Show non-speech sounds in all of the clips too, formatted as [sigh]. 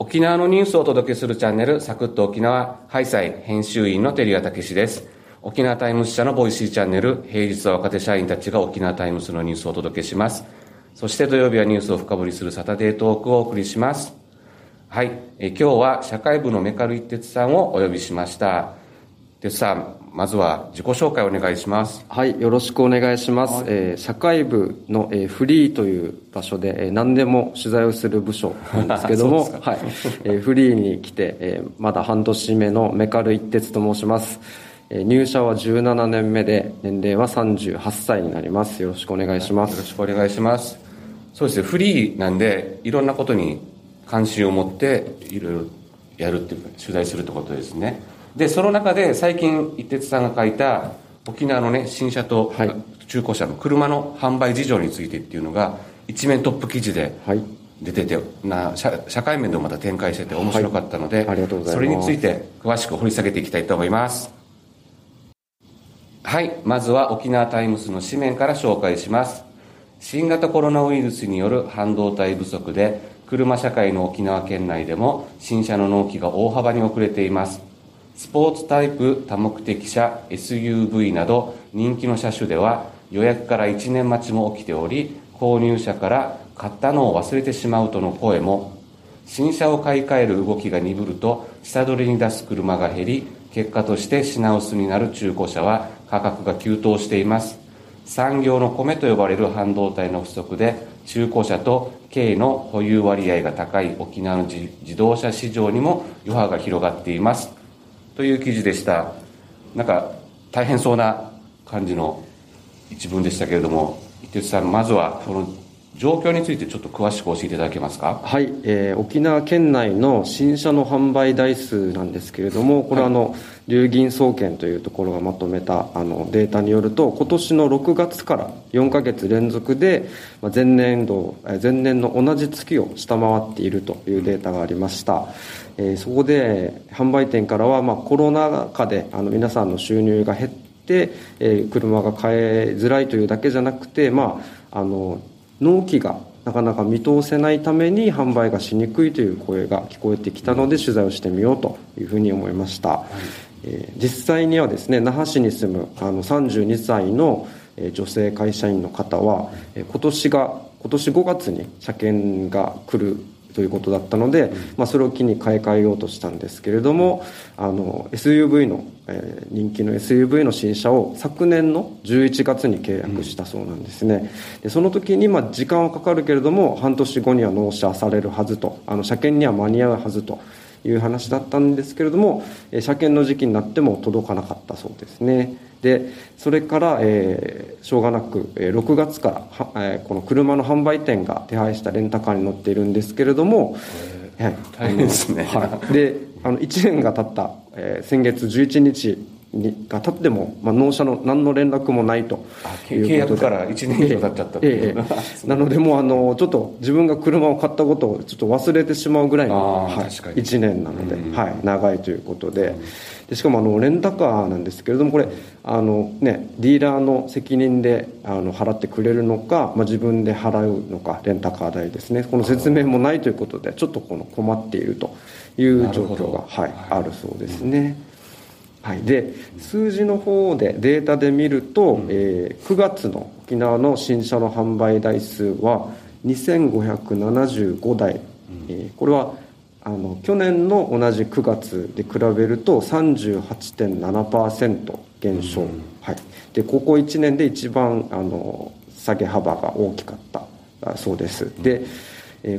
沖縄のニュースをお届けするチャンネル、サクッと沖縄、ハイサイ編集員の照屋武史です。沖縄タイムズ社のボイシーチャンネル、平日は若手社員たちが沖縄タイムズのニュースをお届けします。そして土曜日はニュースを深掘りするサタデートークをお送りします。はい、え今日は社会部の銘苅一哲さんをお呼びしました。哲さん、まずは自己紹介お願いします。はい、よろしくお願いします。はい、えー、社会部の、えー、フリーという場所で、えー、何でも取材をする部署なんですけども、[laughs] はい、えー、フリーに来て、えー、まだ半年目のメカル一徹と申します。えー、入社は17年目で、年齢は38歳になります。よろしくお願いします。よろしくお願いします。そうですね、フリーなんで、いろんなことに関心を持って、いろいろやるっていうか、取材するってことですね。でその中で最近一徹さんが書いた沖縄のね新車と中古車の車の販売事情についてっていうのが一面トップ記事で出てて、な社社会面でもまた展開してて面白かったので、はい、それについて詳しく掘り下げていきたいと思います。はい。まずは沖縄タイムズの紙面から紹介します。新型コロナウイルスによる半導体不足で車社会の沖縄県内でも新車の納期が大幅に遅れていますスポーツタイプ多目的車 SUV など人気の車種では予約から1年待ちも起きており購入者から買ったのを忘れてしまうとの声も。新車を買い替える動きが鈍ると下取りに出す車が減り結果として品薄になる中古車は価格が急騰しています。産業の米と呼ばれる半導体の不足で中古車と軽の保有割合が高い沖縄の自動車市場にも余波が広がっています。という記事でした。なんか大変そうな感じの一文でしたけれども伊哲さんまずはこの状況についてちょっと詳しく教えていただけますか？はい、えー、沖縄県内の新車の販売台数なんですけれどもこれはあの、はい、流銀総研というところがまとめたあのデータによると今年の6月から4か月連続で前年度前年の同じ月を下回っているというデータがありました、えー、そこで販売店からは、まあ、コロナ禍であの皆さんの収入が減って、えー、車が買えづらいというだけじゃなくて、まあ、あの納期がなかなか見通せないために販売がしにくいという声が聞こえてきたので取材をしてみようというふうに思いました、はい、えー、実際にはですね那覇市に住むあの32歳の女性会社員の方は今年が今年5月に車検が来るということだったので、まあ、それを機に買い替えようとしたんですけれどもあの SUV の、えー、人気の SUV の新車を昨年の11月に契約したそうなんですね、でその時に、まあ、時間はかかるけれども半年後には納車されるはずとあの車検には間に合うはずという話だったんですけれども、えー、車検の時期になっても届かなかったそうですね。でそれから、えー、しょうがなく、えー、6月からは、えー、この車の販売店が手配したレンタカーに乗っているんですけれども、はい、大変ですね、はい、であの1年が経った、えー、先月11日にが経っても、まあ、納車の何の連絡もないと契約から1年以上経っちゃったっええ [laughs] なのでもうあのちょっと自分が車を買ったことをちょっと忘れてしまうぐらいの、はい、1年なので、はい、長いということで。でしかもあのレンタカーなんですけれどもこれあの、ね、ディーラーの責任であの払ってくれるのか、まあ、自分で払うのかレンタカー代ですね。この説明もないということでちょっとこの困っているという状況が、はい、あるそうですね。はい、で数字の方でデータで見ると、えー、9月の沖縄の新車の販売台数は2575台、えー、これはあの去年の同じ9月で比べると38.7%減少、うん、はい、でここ1年で一番あの下げ幅が大きかった。そうです。で、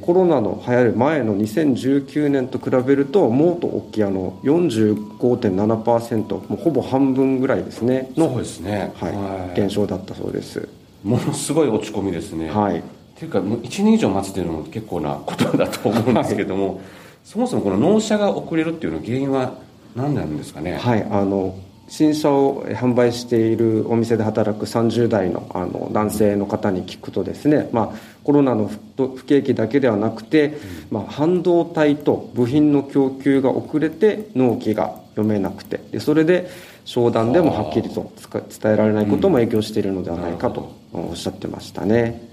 コロナの流行る前の2019年と比べるともっと大きいあの45.7%もうほぼ半分ぐらいですね。のそうですね、はい、減少だったそうです。ものすごい落ち込みですね。はい。っていうかもう1年以上待つというのも結構なことだと思うんですけども、はい。そもそもこの納車が遅れるっていうの原因は何なんですかね？はい。あの新車を販売しているお店で働く30代のあの男性の方に聞くとですね、まあ、コロナの不景気だけではなくて、まあ、半導体と部品の供給が遅れて納期が読めなくてでそれで商談でもはっきりと伝えられないことも影響しているのではないかとおっしゃってましたね。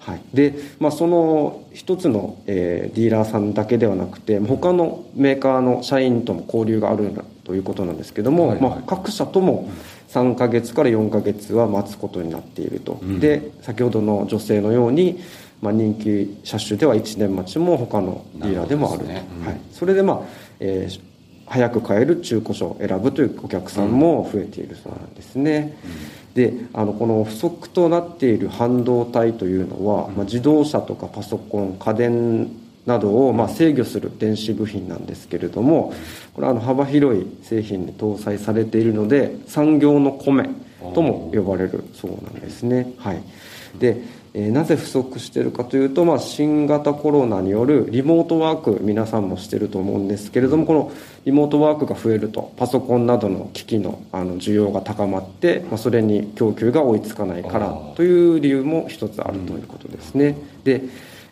はい、で、まあ、その一つの、えー、ディーラーさんだけではなくて他のメーカーの社員とも交流があるということなんですけども、はいはい、まあ、各社とも3ヶ月から4ヶ月は待つことになっていると、うん、で先ほどの女性のように、まあ、人気車種では1年待ちも他のディーラーでもあると、ね。うん、はい、それで、まあえー、早く買える中古車を選ぶというお客さんも増えているそうなんですね。うんであのこの不足となっている半導体というのは、まあ、自動車とかパソコン家電などをまあ制御する電子部品なんですけれどもこれはあの幅広い製品に搭載されているので産業の米とも呼ばれるそうなんですね。はい、でえなぜ不足しているかというと、まあ、新型コロナによるリモートワーク皆さんもしてると思うんですけれどもこのリモートワークが増えるとパソコンなどの機器のあの需要が高まって、まあ、それに供給が追いつかないからという理由も一つあるということですね。で、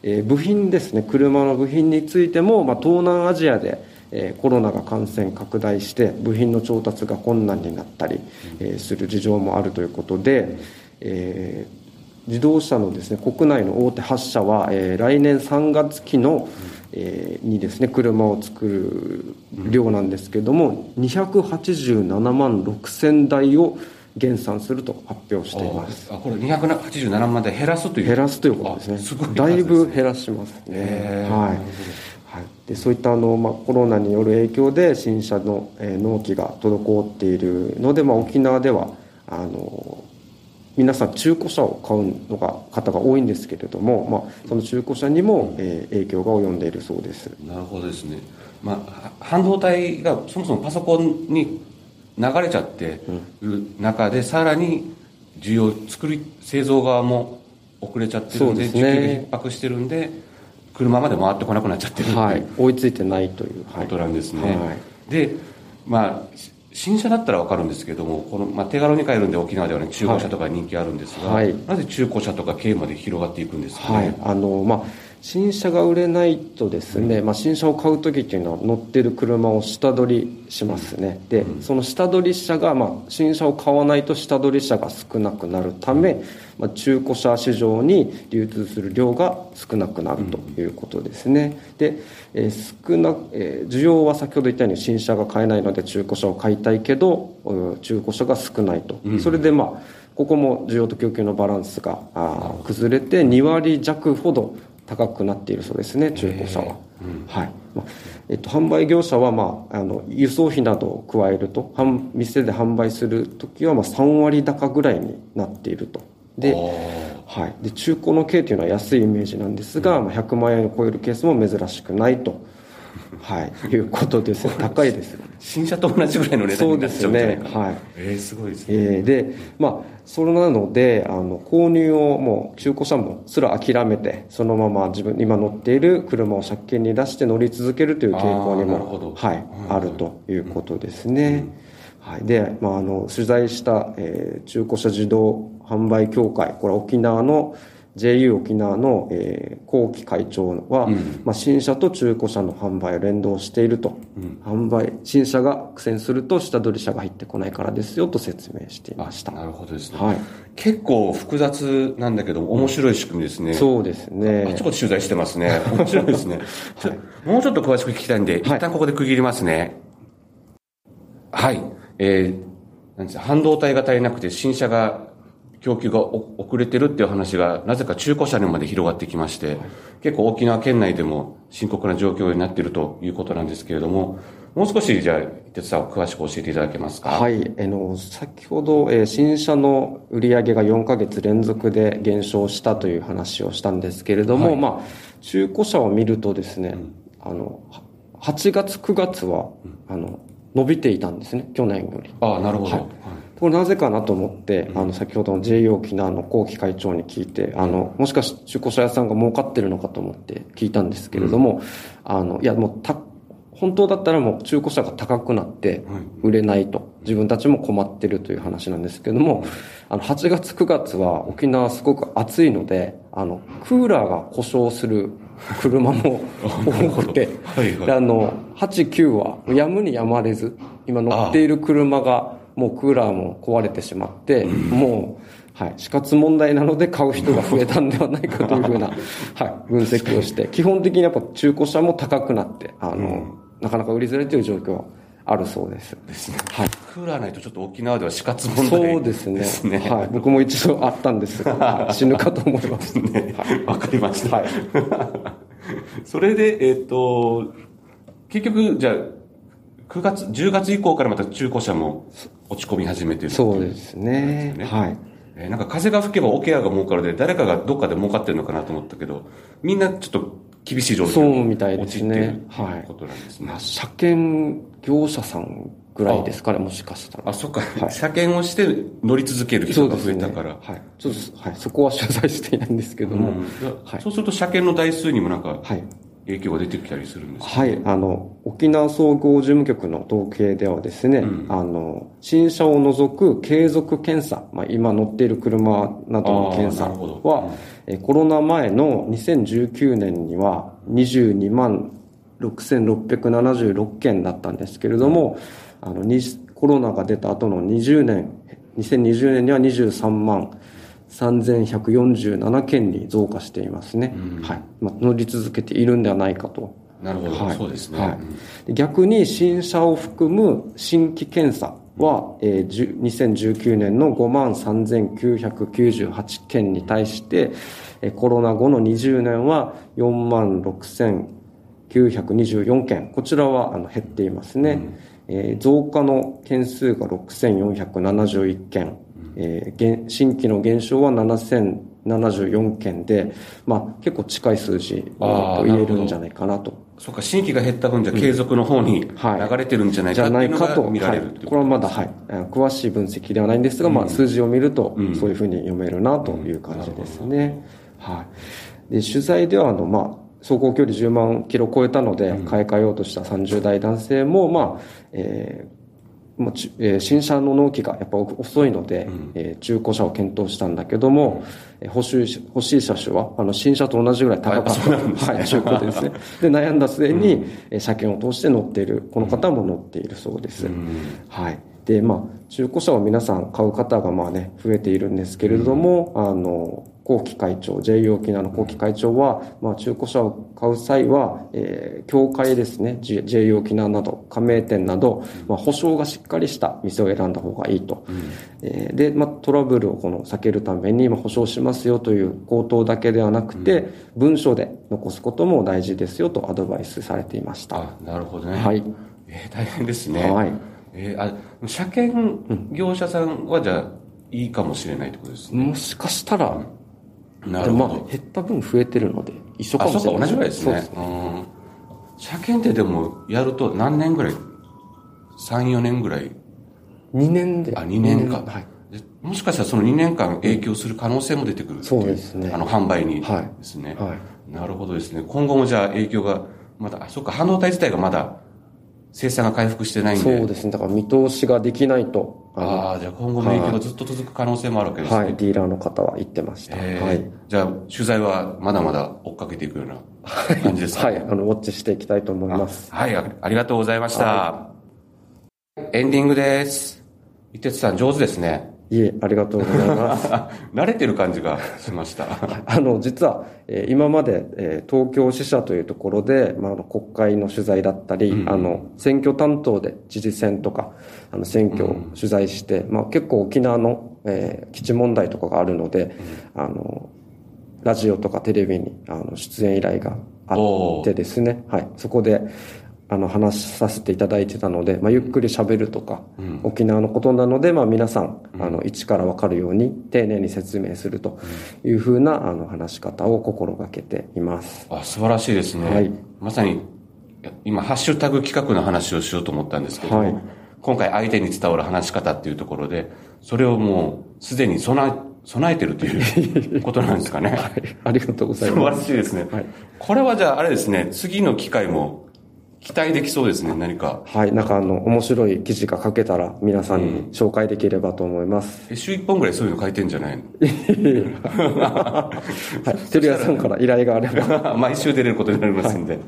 えー、部品ですね車の部品についても、まあ、東南アジアでえコロナが感染拡大して部品の調達が困難になったり、えする事情もあるということで、えー自動車のですね国内の大手8社は、えー、来年3月期の、えー、にですね車を作る量なんですけれども、287万6000台を減産すると発表しています。あこれ287万台減らすという。減らすということですね。すごい、ね、だいぶ減らしますね。はい。はい、でそういったあの、まあ、コロナによる影響で新車の、えー、納期が滞っているので、まあ、沖縄ではあの皆さん中古車を買うのが方が多いんですけれども、まあ、その中古車にも、えー、影響が及んでいるそうです。なるほどですね、まあ、半導体がそもそもパソコンに流れちゃってる中で、うん、さらに需要作り製造側も遅れちゃってるんで、ね、需給が逼迫してるんで車まで回ってこなくなっちゃってるはい、追いついてないという。ことなんですね、はい、でまあ新車だったら分かるんですけどもこの、まあ、手軽に買えるんで沖縄では、ね、中古車とか人気あるんですが、はい、なぜ中古車とか軽まで広がっていくんですか、ね、はい。あのまあ、新車が売れないとですね、まあ、新車を買う時っていうのは乗ってる車を下取りしますね。で、その下取り車が、まあ、新車を買わないと下取り車が少なくなるため、まあ、中古車市場に流通する量が少なくなるということですね、で、えー、少な、えー、需要は先ほど言ったように新車が買えないので中古車を買いたいけど中古車が少ないと、それでまあここも需要と供給のバランスがあ崩れて2割弱ほど高くなっているそうですね中古車は、うん、はい。まあえっと、販売業者は、まあ、あの輸送費などを加えると店で販売する時はまあ3割高ぐらいになっていると。で,、はい、で中古の軽というのは安いイメージなんですが、まあ、100万円を超えるケースも珍しくないと、はい、いうことです。[laughs] 高いです新車と同じぐらいの値段になっちゃうんじゃないか。そうですね。はい。えー、すごいですね、えー、でまあそれなのであの購入をもう中古車もすら諦めてそのまま自分今乗っている車を車検に出して乗り続けるという傾向にもはい、あるということですね、うん。はい、で、まあ、あの取材した、えー、中古車自動販売協会これ沖縄の JU 沖縄の、えー、後期会長は、うん、まあ、新車と中古車の販売を連動していると、うん、販売新車が苦戦すると下取り車が入ってこないからですよと説明していました。なるほどですね、はい、結構複雑なんだけど面白い仕組みですね、そうですね。あちこち取材してますね。[laughs] 面白いですね、はい、もうちょっと詳しく聞きたいんで、一旦ここで区切りますね。はい。えー、なんです半導体が足りなくて新車が供給が遅れてるっていう話が、なぜか中古車にまで広がってきまして、結構沖縄県内でも深刻な状況になっているということなんですけれども、もう少しじゃあ、鉄さん詳しく教えていただけますか？はい。あの、先ほど、えー、新車の売上が4ヶ月連続で減少したという話をしたんですけれども、はい、まあ、中古車を見るとですね、うん、あの、8月9月は、あの、伸びていたんですね、去年より。ああ、なるほど。はいこれなぜかなと思って、あの、先ほどの JA 沖縄の後期会長に聞いて、あの、もしかして中古車屋さんが儲かってるのかと思って聞いたんですけれども、あの、いや、もうた、本当だったらもう中古車が高くなって売れないと、自分たちも困ってるという話なんですけども、あの、8月9月は沖縄すごく暑いので、あの、クーラーが故障する車も [laughs] 多くて、はいはい、あの、8、9はやむにやまれず、今乗っている車がもうクーラーも壊れてしまって、もはい、死活問題なので買う人が増えたんではないかというふうな、[laughs] はい、分析をして、基本的にやっぱ中古車も高くなって、あの、なかなか売りづらいという状況はあるそうです。ですね。はい。クーラーないとちょっと沖縄では死活問題そうですね。[laughs] はい。僕も一度あったんですが、[laughs] はい死ぬかと思います。ねわかりました。はい。それで、えっ、と、結局、じゃあ、9月、10月以降からまた中古車も落ち込み始めてるそうですね。ねはい。えーなんか風が吹けば桶屋が儲かるで、誰かがどっかで儲かってるのかなと思ったけど、みんなちょっと厳しい状況そうみたいです陥ってるね。とはいことなんですね。まあ、車検業者さんぐらいですかね、もしかしたら。あ、そっか、はい車検をして乗り続ける人が増えたから。はい。ちょっと、はい。そこは取材していないんですけども。うんはいそうすると車検の台数にもなんかはい。影響が出てきたりするんですか、はい、あの、沖縄総合事務局の統計ではですね、うん。あの、新車を除く継続検査、まあ、今乗っている車などの検査は、えコロナ前の2019年には22万6676件だったんですけれども、あの、にコロナが出た後の20年、2020年には23万3147件に増加していますね。うんはい。まあ、乗り続けているんではないかと。なるほど、はいそうですね。はい逆に新車を含む新規検査は、えーじゅ2019年の5万3998件に対して、えーコロナ後の20年は4万6924件。こちらはあの減っていますね。えー増加の件数が6471件。えー減新規の減少は7074件で、まあ結構近い数字と言えるんじゃないかなと。そうか、新規が減った分じゃ継続の方にはい。流れてるんじゃないかうのないかと、が見られるはい、これはまだ、はい、詳しい分析ではないんですが、まあ、数字を見るとうん、そういうふうに読めるなという感じですね。はい。で、取材では、あの、まあ、走行距離10万キロ超えたので、買い替えようとした30代男性も、まあ、えーまあちえー新車の納期がやっぱ遅いので、うん。えー中古車を検討したんだけども、えー欲しい欲しい車種はあの新車と同じぐらい高かった、[laughs] はい、中古でですね。[laughs] で悩んだ末に、えー車検を通して乗っているこの方も乗っているそうです、うん。はい。で、まあ、中古車を皆さん買う方がまあね、増えているんですけれども、あの、後期会長、JA 沖縄の後期会長は、まあ、中古車を買う際は、えー、協会ですね、J- JA 沖縄など、加盟店など、まあ、保証がしっかりした店を選んだ方がいいと。えーで、まあ、トラブルをこの避けるために、まあ、保証しますよという口頭だけではなくて、文書で残すことも大事ですよとアドバイスされていました。あ、なるほどね。はい。えー大変ですね。はい。えーあ、車検業者さんはじゃあ、いいかもしれないってことですね。もしかしたら、なるほど。減った分増えてるので一緒かあ、もしれないそうか、同じぐらいですね。そううん車検ってでも、やると何年ぐらい ?3、4年ぐらい？2年であ、2年間。はいでもしかしたらその2年間影響する可能性も出てくるそうですねあの、販売に。はいですね。はいなるほどですね。今後もじゃあ影響が、まだ、あ、そっか、半導体自体がまだ生産が回復してないんで。そうですね。だから見通しができないと。あのああ、じゃあ今後も影響がずっと続く可能性もあるわけですね。はい。ディーラーの方は言ってました、えーはい。じゃあ、取材はまだまだ追っかけていくような感じですか、はい。あのウォッチしていきたいと思います。はい、あありがとうございました。エンディングです。伊哲さん上手ですね。いえありがとうございます。[laughs] 慣れてる感じがしました。[laughs] あの実は、えー今まで、えー東京支社というところで、まあ、あの国会の取材だったり、うんあの選挙担当で知事選とかあの選挙を取材して、まあ、結構沖縄の、えー基地問題とかがあるので、あのラジオとかテレビにあの出演依頼があってですね、はい、そこであの話させていただいてたので、まあ、ゆっくり喋るとか、うん沖縄のことなので、まあ、皆さん、あの一から分かるように丁寧に説明するというふうなあの話し方を心がけています。あ素晴らしいですね。はいまさに、今、ハッシュタグ企画の話をしようと思ったんですけども、はい今回相手に伝わる話し方っていうところで、それをもうすでに備え、備えてるという [laughs] ことなんですかね。はい、ありがとうござい素晴らます。しいですね。はいこれはじゃああれですね、次の機会も期待できそうですね、何か。はい、なんかあの、面白い記事が書けたら皆さんに紹介できればと思います。え週一本ぐらいそういうの書いてんじゃないの？[laughs] はい、テルヤさんから依頼があれば。[laughs] 毎週出れることになりますんで。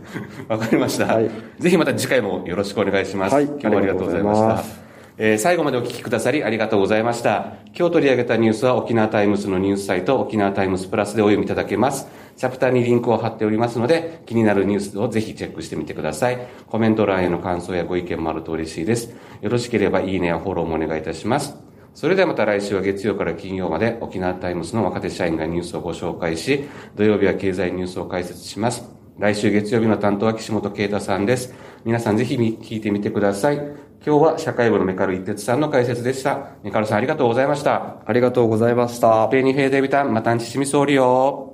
わ、かりました、はいぜひまた次回もよろしくお願いします。はい今日はありがとうございました。えー最後までお聞きくださりありがとうございました。今日取り上げたニュースは沖縄タイムスのニュースサイト沖縄タイムスプラスでお読みいただけます。チャプターにリンクを貼っておりますので、気になるニュースをぜひチェックしてみてください。コメント欄への感想やご意見もあると嬉しいです。よろしければいいねやフォローもお願いいたします。それではまた来週は月曜から金曜まで沖縄タイムスの若手社員がニュースをご紹介し、土曜日は経済ニュースを解説します。来週月曜日の担当は岸本啓太さんです。皆さんぜひ聞いてみてください。今日は社会部のメカル一徹さんの解説でした。メカルさんありがとうございました。ありがとうございました。ペーニフェーデビタン、またんちしみそうりよ。